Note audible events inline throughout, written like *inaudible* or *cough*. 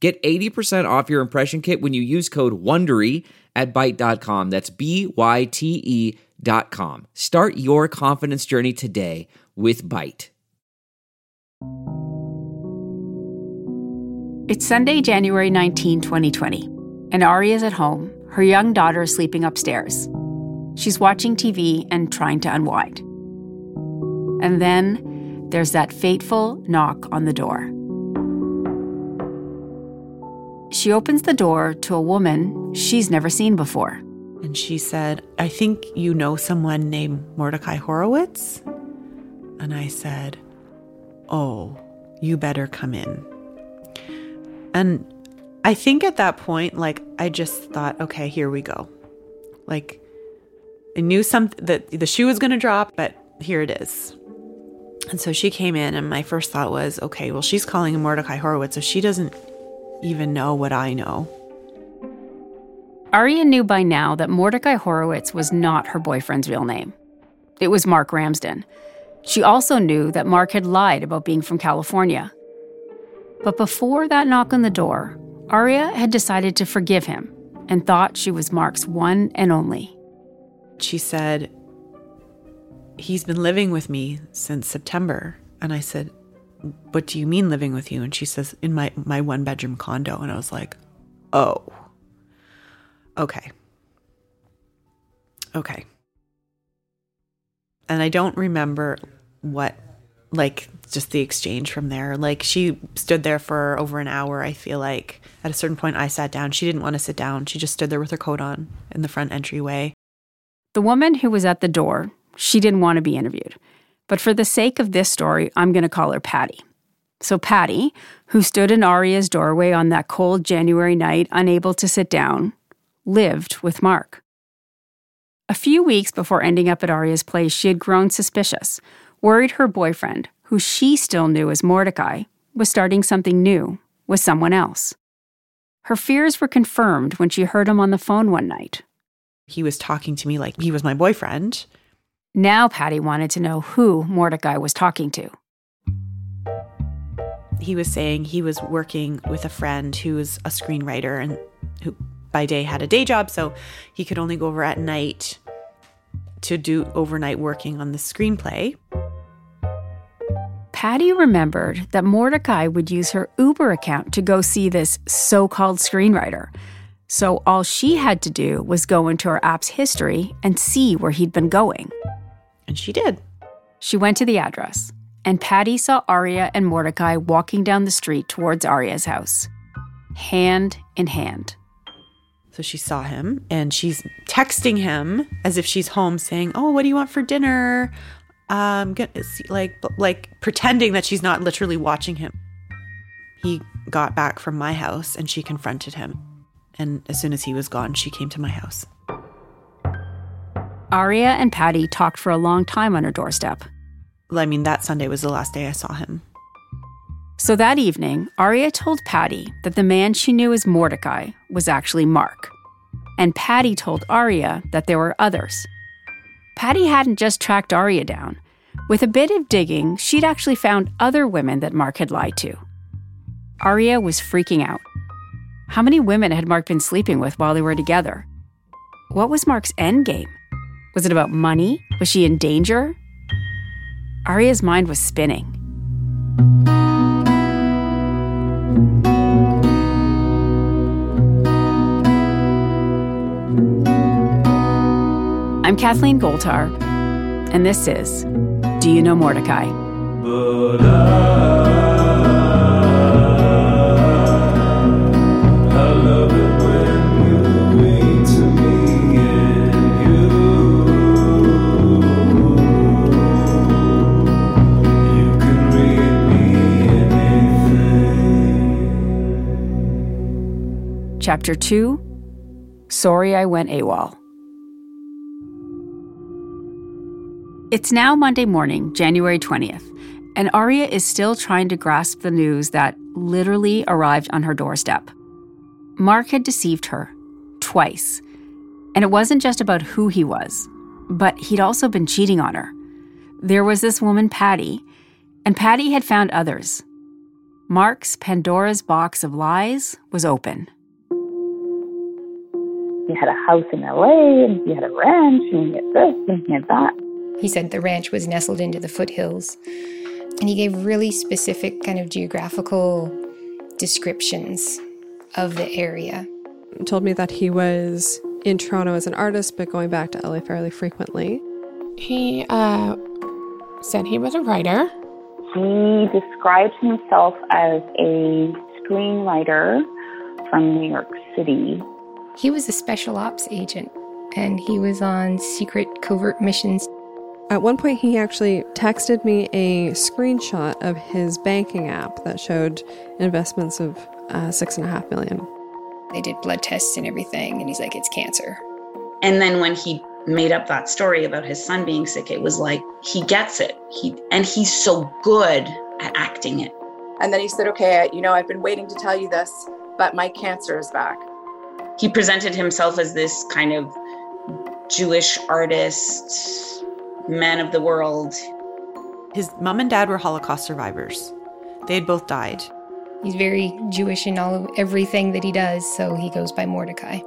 Get 80% off your impression kit when you use code WONDERY at Byte.com. That's B-Y-T-E dot com. Start your confidence journey today with Byte. It's Sunday, January 19, 2020, and Aria is at home, her young daughter is sleeping upstairs. She's watching TV and trying to unwind. And then there's that fateful knock on the door. She opens the door to a woman she's never seen before. And she said, I think you know someone named Mordecai Horowitz. And I said, Oh, you better come in. And I think at that point, like, I just thought, okay, here we go. Like, I knew something that the shoe was going to drop, but here it is. And so she came in, and my first thought was, okay, well, she's calling him Mordecai Horowitz, so she doesn't even know what I know. Aria knew by now that Mordecai Horowitz was not her boyfriend's real name. It was Mark Ramsden. She also knew that Mark had lied about being from California. But before that knock on the door, Aria had decided to forgive him and thought she was Mark's one and only. She said, He's been living with me since September. And I said, what do you mean living with you? And she says, in my, my one bedroom condo. And I was like, oh, okay. Okay. And I don't remember what, like, just the exchange from there. Like, she stood there for over an hour, I feel like. At a certain point, I sat down. She didn't want to sit down. She just stood there with her coat on in the front entryway. The woman who was at the door, she didn't want to be interviewed. But for the sake of this story, I'm going to call her Patty. So, Patty, who stood in Aria's doorway on that cold January night, unable to sit down, lived with Mark. A few weeks before ending up at Aria's place, she had grown suspicious, worried her boyfriend, who she still knew as Mordecai, was starting something new with someone else. Her fears were confirmed when she heard him on the phone one night. He was talking to me like he was my boyfriend. Now Patty wanted to know who Mordecai was talking to. He was saying he was working with a friend who was a screenwriter and who by day had a day job, so he could only go over at night to do overnight working on the screenplay. Patty remembered that Mordecai would use her Uber account to go see this so called screenwriter. So all she had to do was go into her app's history and see where he'd been going. And she did. She went to the address, and Patty saw Aria and Mordecai walking down the street towards Aria's house, hand in hand. So she saw him and she's texting him as if she's home saying, "Oh, what do you want for dinner?" Um like like pretending that she's not literally watching him. He got back from my house and she confronted him. And as soon as he was gone, she came to my house. Aria and Patty talked for a long time on her doorstep. I mean, that Sunday was the last day I saw him. So that evening, Aria told Patty that the man she knew as Mordecai was actually Mark. And Patty told Aria that there were others. Patty hadn't just tracked Aria down. With a bit of digging, she'd actually found other women that Mark had lied to. Aria was freaking out. How many women had Mark been sleeping with while they were together? What was Mark's endgame? Was it about money? Was she in danger? Aria's mind was spinning. I'm Kathleen Goldhar, and this is Do You Know Mordecai? Chapter 2 Sorry I Went AWOL. It's now Monday morning, January 20th, and Aria is still trying to grasp the news that literally arrived on her doorstep. Mark had deceived her twice. And it wasn't just about who he was, but he'd also been cheating on her. There was this woman, Patty, and Patty had found others. Mark's Pandora's box of lies was open. He had a house in LA, and he had a ranch, and he had this, and he had that. He said the ranch was nestled into the foothills. And he gave really specific, kind of geographical descriptions of the area. He told me that he was in Toronto as an artist, but going back to LA fairly frequently. He uh, said he was a writer. He described himself as a screenwriter from New York City. He was a special ops agent and he was on secret covert missions. At one point, he actually texted me a screenshot of his banking app that showed investments of uh, six and a half million. They did blood tests and everything, and he's like, it's cancer. And then when he made up that story about his son being sick, it was like he gets it. He and he's so good at acting it. And then he said, "Okay, you know, I've been waiting to tell you this, but my cancer is back." He presented himself as this kind of Jewish artist, man of the world. His mom and dad were Holocaust survivors. They had both died. He's very Jewish in all of everything that he does, so he goes by Mordecai.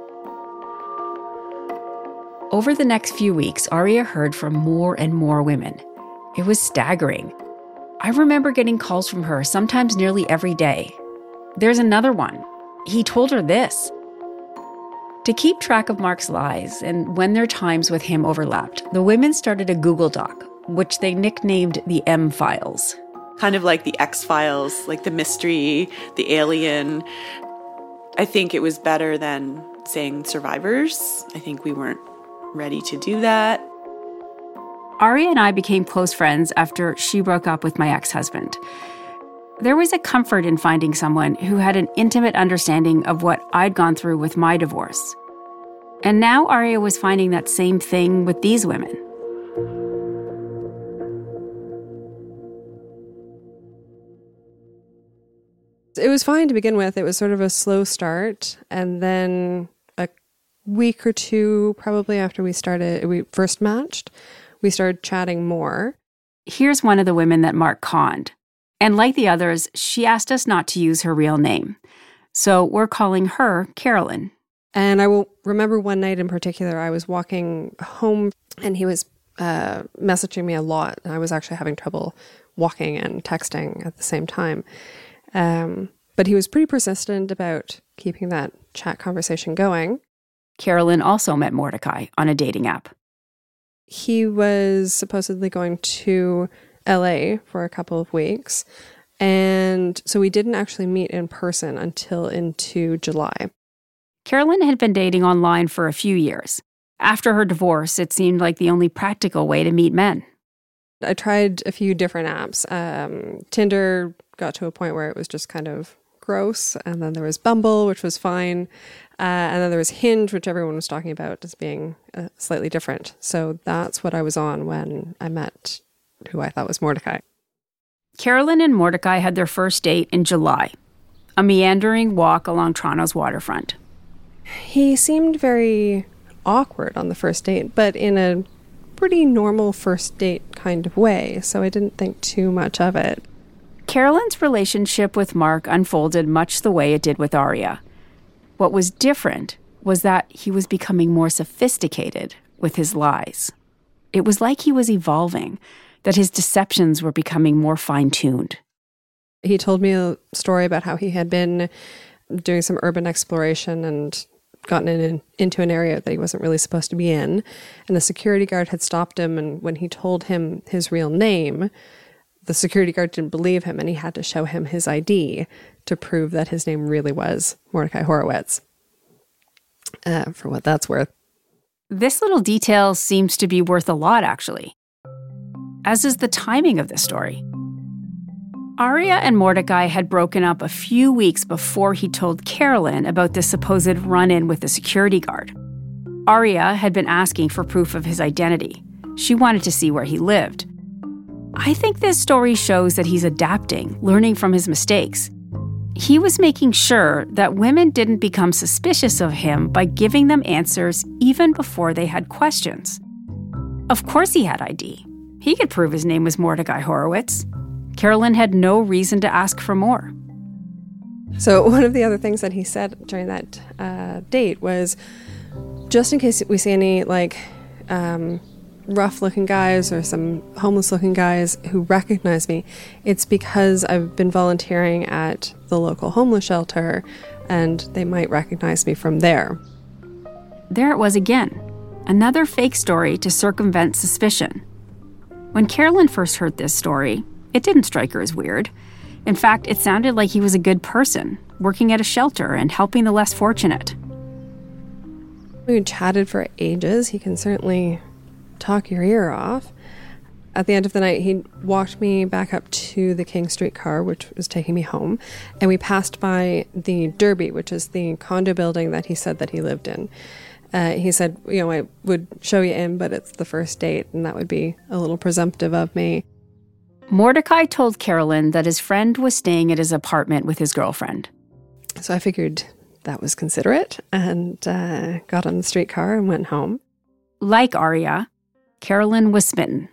Over the next few weeks, Aria heard from more and more women. It was staggering. I remember getting calls from her, sometimes nearly every day. There's another one. He told her this. To keep track of Mark's lies and when their times with him overlapped, the women started a Google Doc, which they nicknamed the M Files. Kind of like the X Files, like the mystery, the alien. I think it was better than saying survivors. I think we weren't ready to do that. Aria and I became close friends after she broke up with my ex husband. There was a comfort in finding someone who had an intimate understanding of what I'd gone through with my divorce. And now Aria was finding that same thing with these women. It was fine to begin with. It was sort of a slow start. And then a week or two, probably after we started, we first matched, we started chatting more. Here's one of the women that Mark conned. And like the others, she asked us not to use her real name. So we're calling her Carolyn. And I will remember one night in particular, I was walking home and he was uh, messaging me a lot. I was actually having trouble walking and texting at the same time. Um, but he was pretty persistent about keeping that chat conversation going. Carolyn also met Mordecai on a dating app. He was supposedly going to LA for a couple of weeks. And so we didn't actually meet in person until into July. Carolyn had been dating online for a few years. After her divorce, it seemed like the only practical way to meet men. I tried a few different apps. Um, Tinder got to a point where it was just kind of gross. And then there was Bumble, which was fine. Uh, and then there was Hinge, which everyone was talking about as being uh, slightly different. So that's what I was on when I met who I thought was Mordecai. Carolyn and Mordecai had their first date in July, a meandering walk along Toronto's waterfront. He seemed very awkward on the first date, but in a pretty normal first date kind of way, so I didn't think too much of it. Carolyn's relationship with Mark unfolded much the way it did with Aria. What was different was that he was becoming more sophisticated with his lies. It was like he was evolving, that his deceptions were becoming more fine tuned. He told me a story about how he had been doing some urban exploration and gotten in, into an area that he wasn't really supposed to be in. And the security guard had stopped him. And when he told him his real name, the security guard didn't believe him and he had to show him his ID to prove that his name really was Mordecai Horowitz. Uh, for what that's worth. This little detail seems to be worth a lot, actually, as is the timing of this story. Aria and Mordecai had broken up a few weeks before he told Carolyn about the supposed run in with the security guard. Aria had been asking for proof of his identity. She wanted to see where he lived. I think this story shows that he's adapting, learning from his mistakes. He was making sure that women didn't become suspicious of him by giving them answers even before they had questions. Of course, he had ID. He could prove his name was Mordecai Horowitz. Carolyn had no reason to ask for more. So, one of the other things that he said during that uh, date was just in case we see any like um, rough looking guys or some homeless looking guys who recognize me, it's because I've been volunteering at the local homeless shelter and they might recognize me from there. There it was again another fake story to circumvent suspicion. When Carolyn first heard this story, it didn't strike her as weird. In fact, it sounded like he was a good person, working at a shelter and helping the less fortunate. We chatted for ages. He can certainly talk your ear off. At the end of the night, he walked me back up to the King Street car, which was taking me home, and we passed by the Derby, which is the condo building that he said that he lived in. Uh, he said, you know, I would show you in, but it's the first date, and that would be a little presumptive of me. Mordecai told Carolyn that his friend was staying at his apartment with his girlfriend. So I figured that was considerate and uh, got on the streetcar and went home. Like Aria, Carolyn was smitten.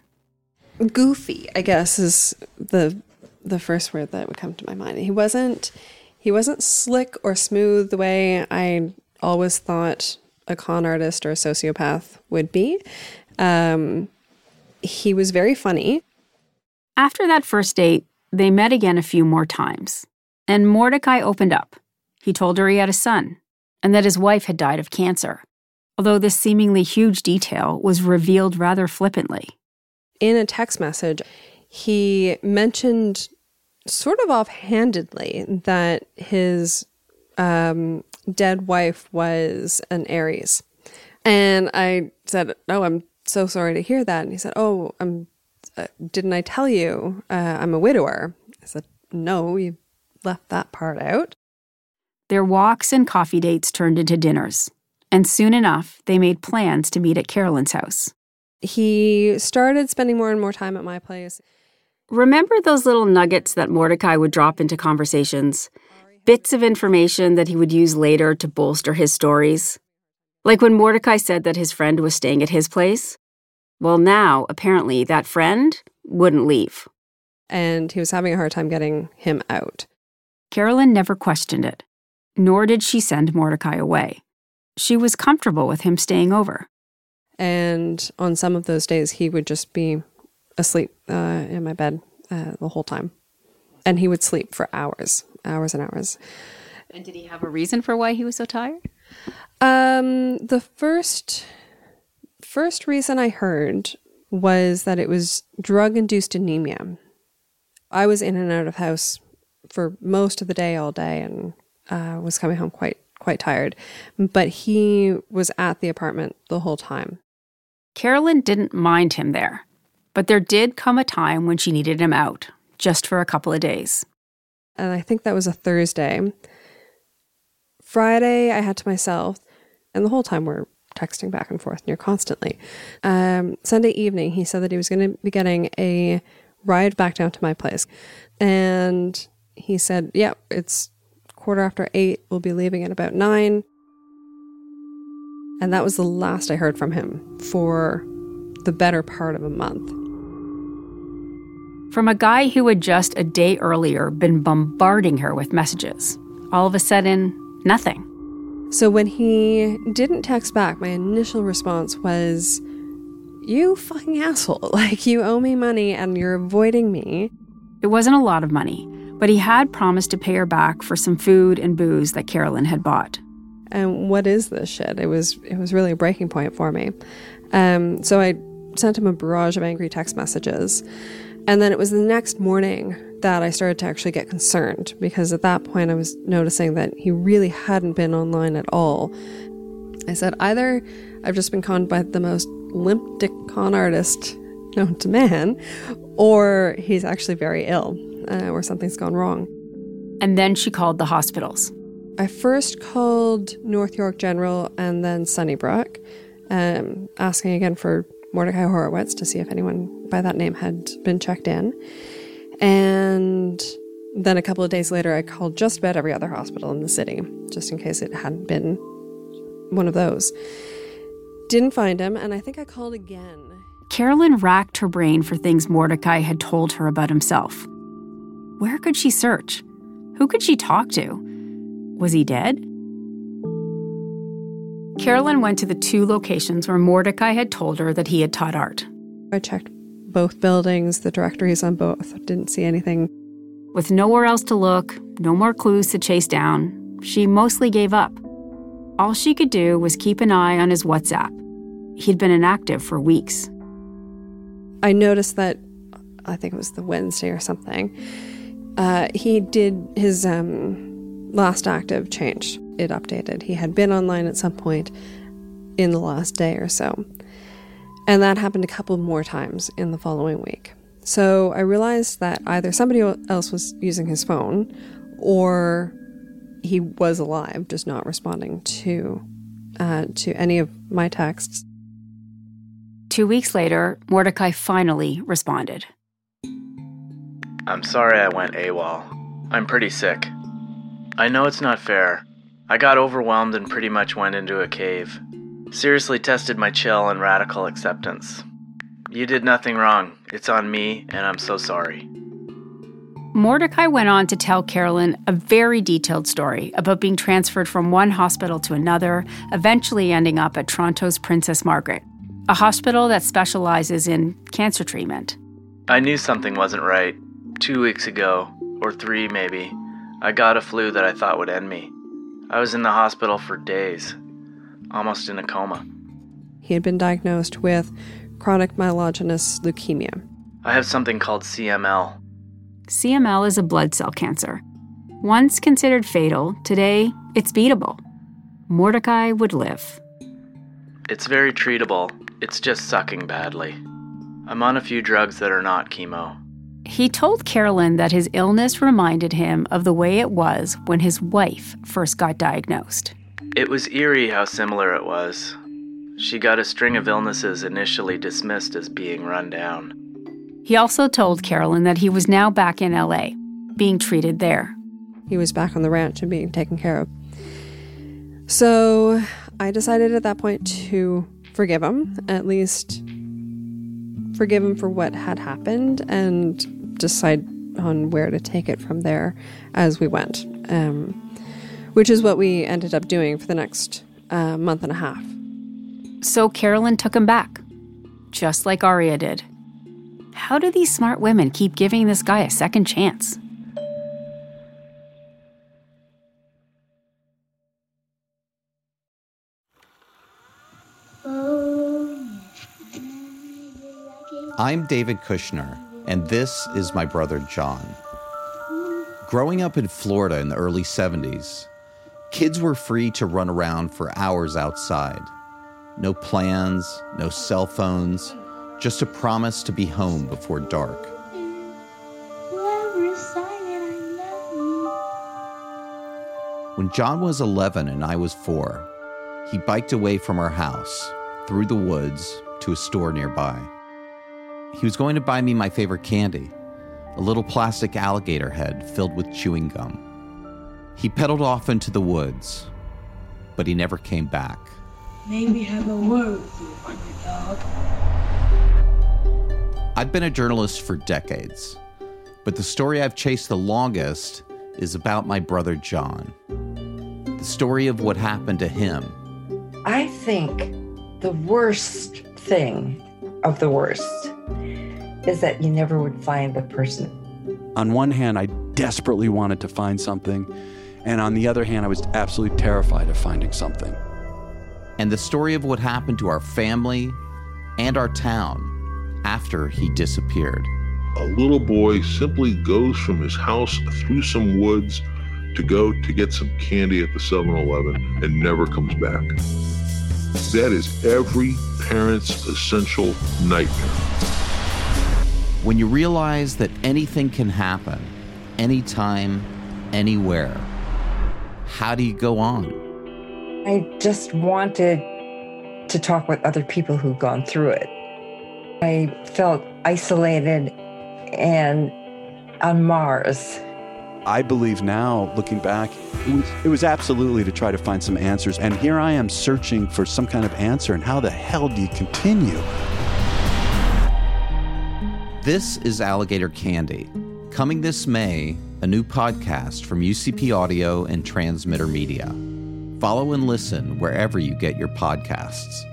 Goofy, I guess, is the the first word that would come to my mind. He wasn't he wasn't slick or smooth the way I always thought a con artist or a sociopath would be. Um, he was very funny. After that first date, they met again a few more times, and Mordecai opened up. He told her he had a son and that his wife had died of cancer, although this seemingly huge detail was revealed rather flippantly. In a text message, he mentioned sort of offhandedly that his um, dead wife was an Aries. And I said, Oh, I'm so sorry to hear that. And he said, Oh, I'm, uh, didn't I tell you uh, I'm a widower? I said, No, you left that part out. Their walks and coffee dates turned into dinners, and soon enough, they made plans to meet at Carolyn's house. He started spending more and more time at my place. Remember those little nuggets that Mordecai would drop into conversations? Bits of information that he would use later to bolster his stories? Like when Mordecai said that his friend was staying at his place? Well, now, apparently, that friend wouldn't leave. And he was having a hard time getting him out. Carolyn never questioned it nor did she send Mordecai away. She was comfortable with him staying over. And on some of those days, he would just be asleep uh, in my bed uh, the whole time. And he would sleep for hours, hours and hours. And did he have a reason for why he was so tired? Um, the first first reason I heard was that it was drug induced anemia. I was in and out of house for most of the day all day and uh, was coming home quite quite tired, but he was at the apartment the whole time. Carolyn didn't mind him there, but there did come a time when she needed him out, just for a couple of days. And I think that was a Thursday. Friday, I had to myself, and the whole time we're texting back and forth near constantly. Um, Sunday evening, he said that he was going to be getting a ride back down to my place. And he said, Yep, yeah, it's quarter after eight. We'll be leaving at about nine. And that was the last I heard from him for the better part of a month. From a guy who had just a day earlier been bombarding her with messages. All of a sudden, nothing. So when he didn't text back, my initial response was, You fucking asshole. *laughs* Like, you owe me money and you're avoiding me. It wasn't a lot of money, but he had promised to pay her back for some food and booze that Carolyn had bought. And what is this shit? It was it was really a breaking point for me. Um, so I sent him a barrage of angry text messages, and then it was the next morning that I started to actually get concerned because at that point I was noticing that he really hadn't been online at all. I said either I've just been conned by the most limp dick con artist known to man, or he's actually very ill. uh, or something's gone wrong. And then she called the hospitals. I first called North York General and then Sunnybrook, um, asking again for Mordecai Horowitz to see if anyone by that name had been checked in. And then a couple of days later, I called just about every other hospital in the city, just in case it hadn't been one of those. Didn't find him, and I think I called again. Carolyn racked her brain for things Mordecai had told her about himself. Where could she search? Who could she talk to? Was he dead? Carolyn went to the two locations where Mordecai had told her that he had taught art. I checked both buildings, the directories on both, didn't see anything. With nowhere else to look, no more clues to chase down, she mostly gave up. All she could do was keep an eye on his WhatsApp. He'd been inactive for weeks. I noticed that, I think it was the Wednesday or something, uh, he did his um, last active change. It updated. He had been online at some point in the last day or so. And that happened a couple more times in the following week. So I realized that either somebody else was using his phone or he was alive, just not responding to uh, to any of my texts. Two weeks later, Mordecai finally responded. I'm sorry I went AWOL. I'm pretty sick. I know it's not fair. I got overwhelmed and pretty much went into a cave. Seriously tested my chill and radical acceptance. You did nothing wrong. It's on me, and I'm so sorry. Mordecai went on to tell Carolyn a very detailed story about being transferred from one hospital to another, eventually ending up at Toronto's Princess Margaret, a hospital that specializes in cancer treatment. I knew something wasn't right. Two weeks ago, or three maybe, I got a flu that I thought would end me. I was in the hospital for days, almost in a coma. He had been diagnosed with chronic myelogenous leukemia. I have something called CML, CML is a blood cell cancer. Once considered fatal, today it's beatable. Mordecai would live. It's very treatable, it's just sucking badly. I'm on a few drugs that are not chemo. He told Carolyn that his illness reminded him of the way it was when his wife first got diagnosed. It was eerie how similar it was. She got a string of illnesses initially dismissed as being run down. He also told Carolyn that he was now back in LA, being treated there. He was back on the ranch and being taken care of. So I decided at that point to forgive him, at least forgive him for what had happened, and decide on where to take it from there as we went, um, which is what we ended up doing for the next uh, month and a half. So Carolyn took him back, just like Aria did. How do these smart women keep giving this guy a second chance? I'm David Kushner, and this is my brother John. Growing up in Florida in the early 70s, kids were free to run around for hours outside. No plans, no cell phones, just a promise to be home before dark. When John was 11 and I was four, he biked away from our house, through the woods, to a store nearby. He was going to buy me my favorite candy, a little plastic alligator head filled with chewing gum. He pedaled off into the woods, but he never came back. Maybe have a word with you, underdog. I've been a journalist for decades, but the story I've chased the longest is about my brother John. The story of what happened to him. I think the worst thing of the worst is that you never would find the person. On one hand, I desperately wanted to find something, and on the other hand, I was absolutely terrified of finding something. And the story of what happened to our family and our town after he disappeared. A little boy simply goes from his house through some woods to go to get some candy at the 7 Eleven and never comes back. That is every parent's essential nightmare. When you realize that anything can happen anytime, anywhere. How do you go on? I just wanted to talk with other people who've gone through it. I felt isolated and on Mars. I believe now, looking back, it was, it was absolutely to try to find some answers. And here I am searching for some kind of answer. And how the hell do you continue? This is Alligator Candy. Coming this May, a new podcast from UCP Audio and Transmitter Media. Follow and listen wherever you get your podcasts.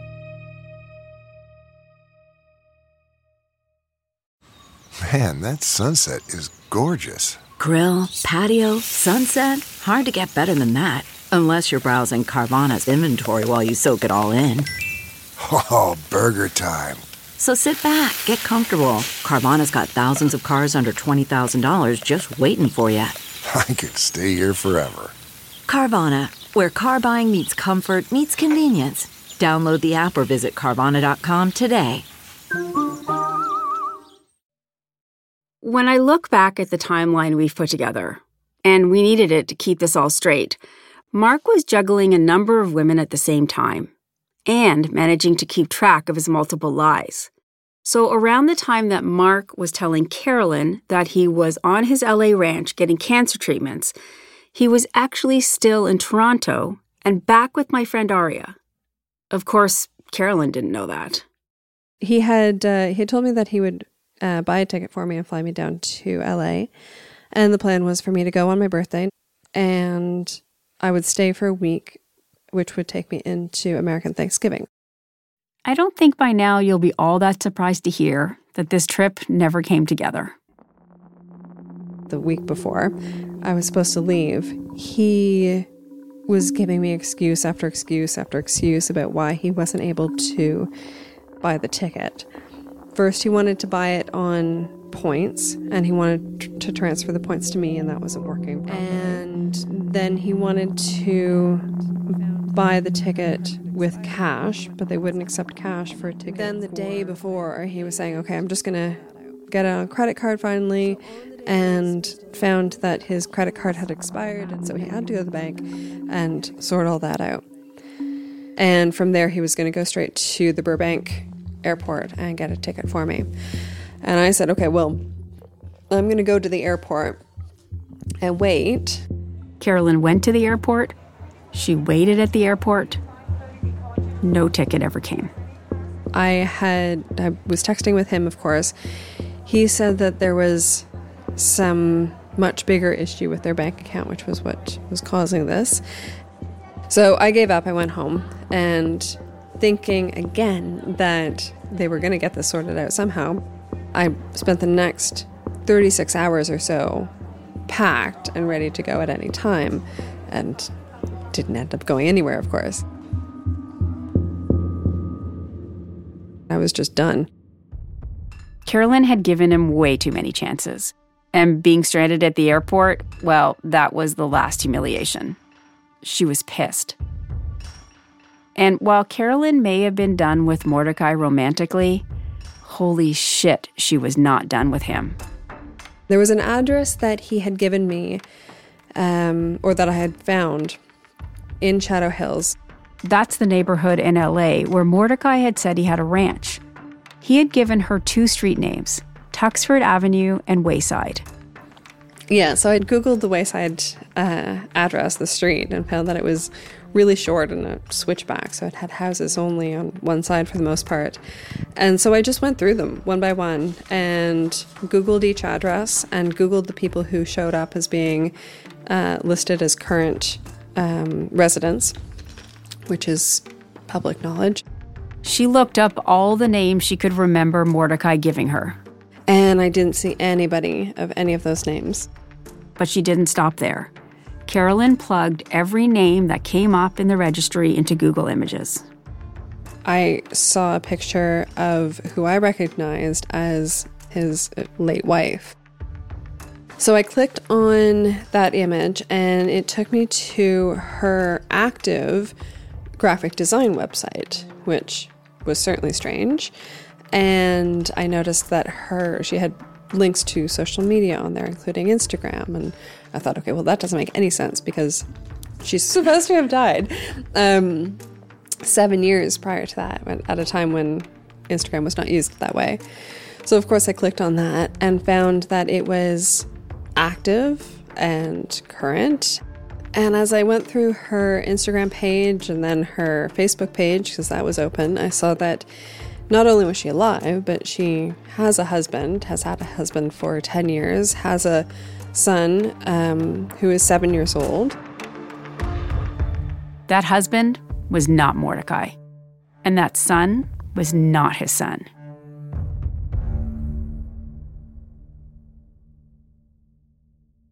Man, that sunset is gorgeous. Grill, patio, sunset. Hard to get better than that. Unless you're browsing Carvana's inventory while you soak it all in. *laughs* Oh, burger time. So sit back, get comfortable. Carvana's got thousands of cars under $20,000 just waiting for you. *laughs* I could stay here forever. Carvana, where car buying meets comfort, meets convenience. Download the app or visit Carvana.com today. When I look back at the timeline we've put together, and we needed it to keep this all straight, Mark was juggling a number of women at the same time and managing to keep track of his multiple lies. So, around the time that Mark was telling Carolyn that he was on his LA ranch getting cancer treatments, he was actually still in Toronto and back with my friend Aria. Of course, Carolyn didn't know that. He had uh, he had told me that he would uh, buy a ticket for me and fly me down to LA, and the plan was for me to go on my birthday, and I would stay for a week, which would take me into American Thanksgiving. I don't think by now you'll be all that surprised to hear that this trip never came together. The week before I was supposed to leave, he was giving me excuse after excuse after excuse about why he wasn't able to buy the ticket. First, he wanted to buy it on points and he wanted to transfer the points to me, and that wasn't working. And then he wanted to buy the ticket with cash, but they wouldn't accept cash for a ticket. Then the day before, he was saying, okay, I'm just going to get a credit card finally, and found that his credit card had expired, and so he had to go to the bank and sort all that out. And from there, he was going to go straight to the Burbank airport and get a ticket for me. And I said, okay, well, I'm going to go to the airport and wait. Carolyn went to the airport. She waited at the airport. No ticket ever came. I had I was texting with him, of course. He said that there was some much bigger issue with their bank account, which was what was causing this. So I gave up. I went home and thinking again that they were going to get this sorted out somehow. I spent the next 36 hours or so packed and ready to go at any time and didn't end up going anywhere, of course. I was just done. Carolyn had given him way too many chances. And being stranded at the airport, well, that was the last humiliation. She was pissed. And while Carolyn may have been done with Mordecai romantically, holy shit, she was not done with him. There was an address that he had given me, um, or that I had found in Shadow Hills. That's the neighborhood in LA where Mordecai had said he had a ranch. He had given her two street names Tuxford Avenue and Wayside. Yeah, so I'd Googled the Wayside uh, address, the street, and found that it was really short and a switchback, so it had houses only on one side for the most part. And so I just went through them one by one and Googled each address and Googled the people who showed up as being uh, listed as current um, residents, which is public knowledge. She looked up all the names she could remember Mordecai giving her. And I didn't see anybody of any of those names. But she didn't stop there. Carolyn plugged every name that came up in the registry into Google Images. I saw a picture of who I recognized as his late wife. So I clicked on that image and it took me to her active graphic design website, which was certainly strange. And I noticed that her she had links to social media on there, including Instagram. And I thought, okay, well, that doesn't make any sense because she's *laughs* supposed to have died um, seven years prior to that, at a time when Instagram was not used that way. So, of course, I clicked on that and found that it was active and current. And as I went through her Instagram page and then her Facebook page, because that was open, I saw that not only was she alive, but she has a husband, has had a husband for 10 years, has a son um, who is seven years old. That husband was not Mordecai, and that son was not his son.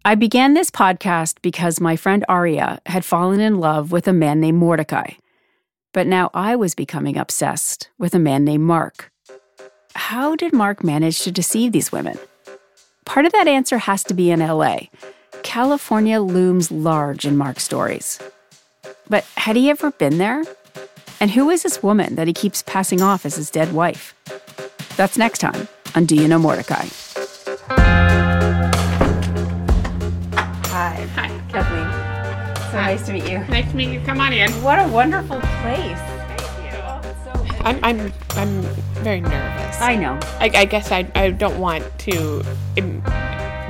I began this podcast because my friend Aria had fallen in love with a man named Mordecai. But now I was becoming obsessed with a man named Mark. How did Mark manage to deceive these women? Part of that answer has to be in LA. California looms large in Mark's stories. But had he ever been there? And who is this woman that he keeps passing off as his dead wife? That's next time on Do You Know Mordecai? So Hi. nice to meet you. Nice to meet you. Come on in. What a wonderful place. Thank you. I'm I'm I'm very nervous. I know. I, I guess I I don't want to um,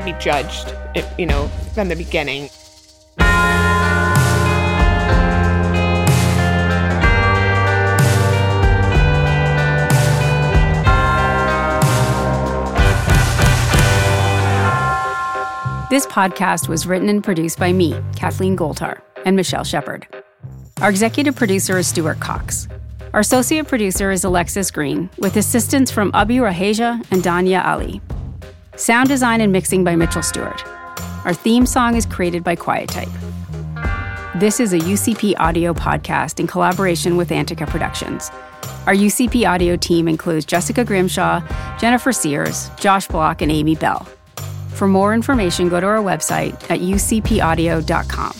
be judged. If, you know, from the beginning. This podcast was written and produced by me, Kathleen Goldhar, and Michelle Shepard. Our executive producer is Stuart Cox. Our associate producer is Alexis Green, with assistance from Abu Raheja and Danya Ali. Sound design and mixing by Mitchell Stewart. Our theme song is created by Quiet Type. This is a UCP audio podcast in collaboration with Antica Productions. Our UCP audio team includes Jessica Grimshaw, Jennifer Sears, Josh Block, and Amy Bell. For more information, go to our website at ucpaudio.com.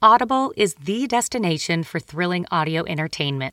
Audible is the destination for thrilling audio entertainment.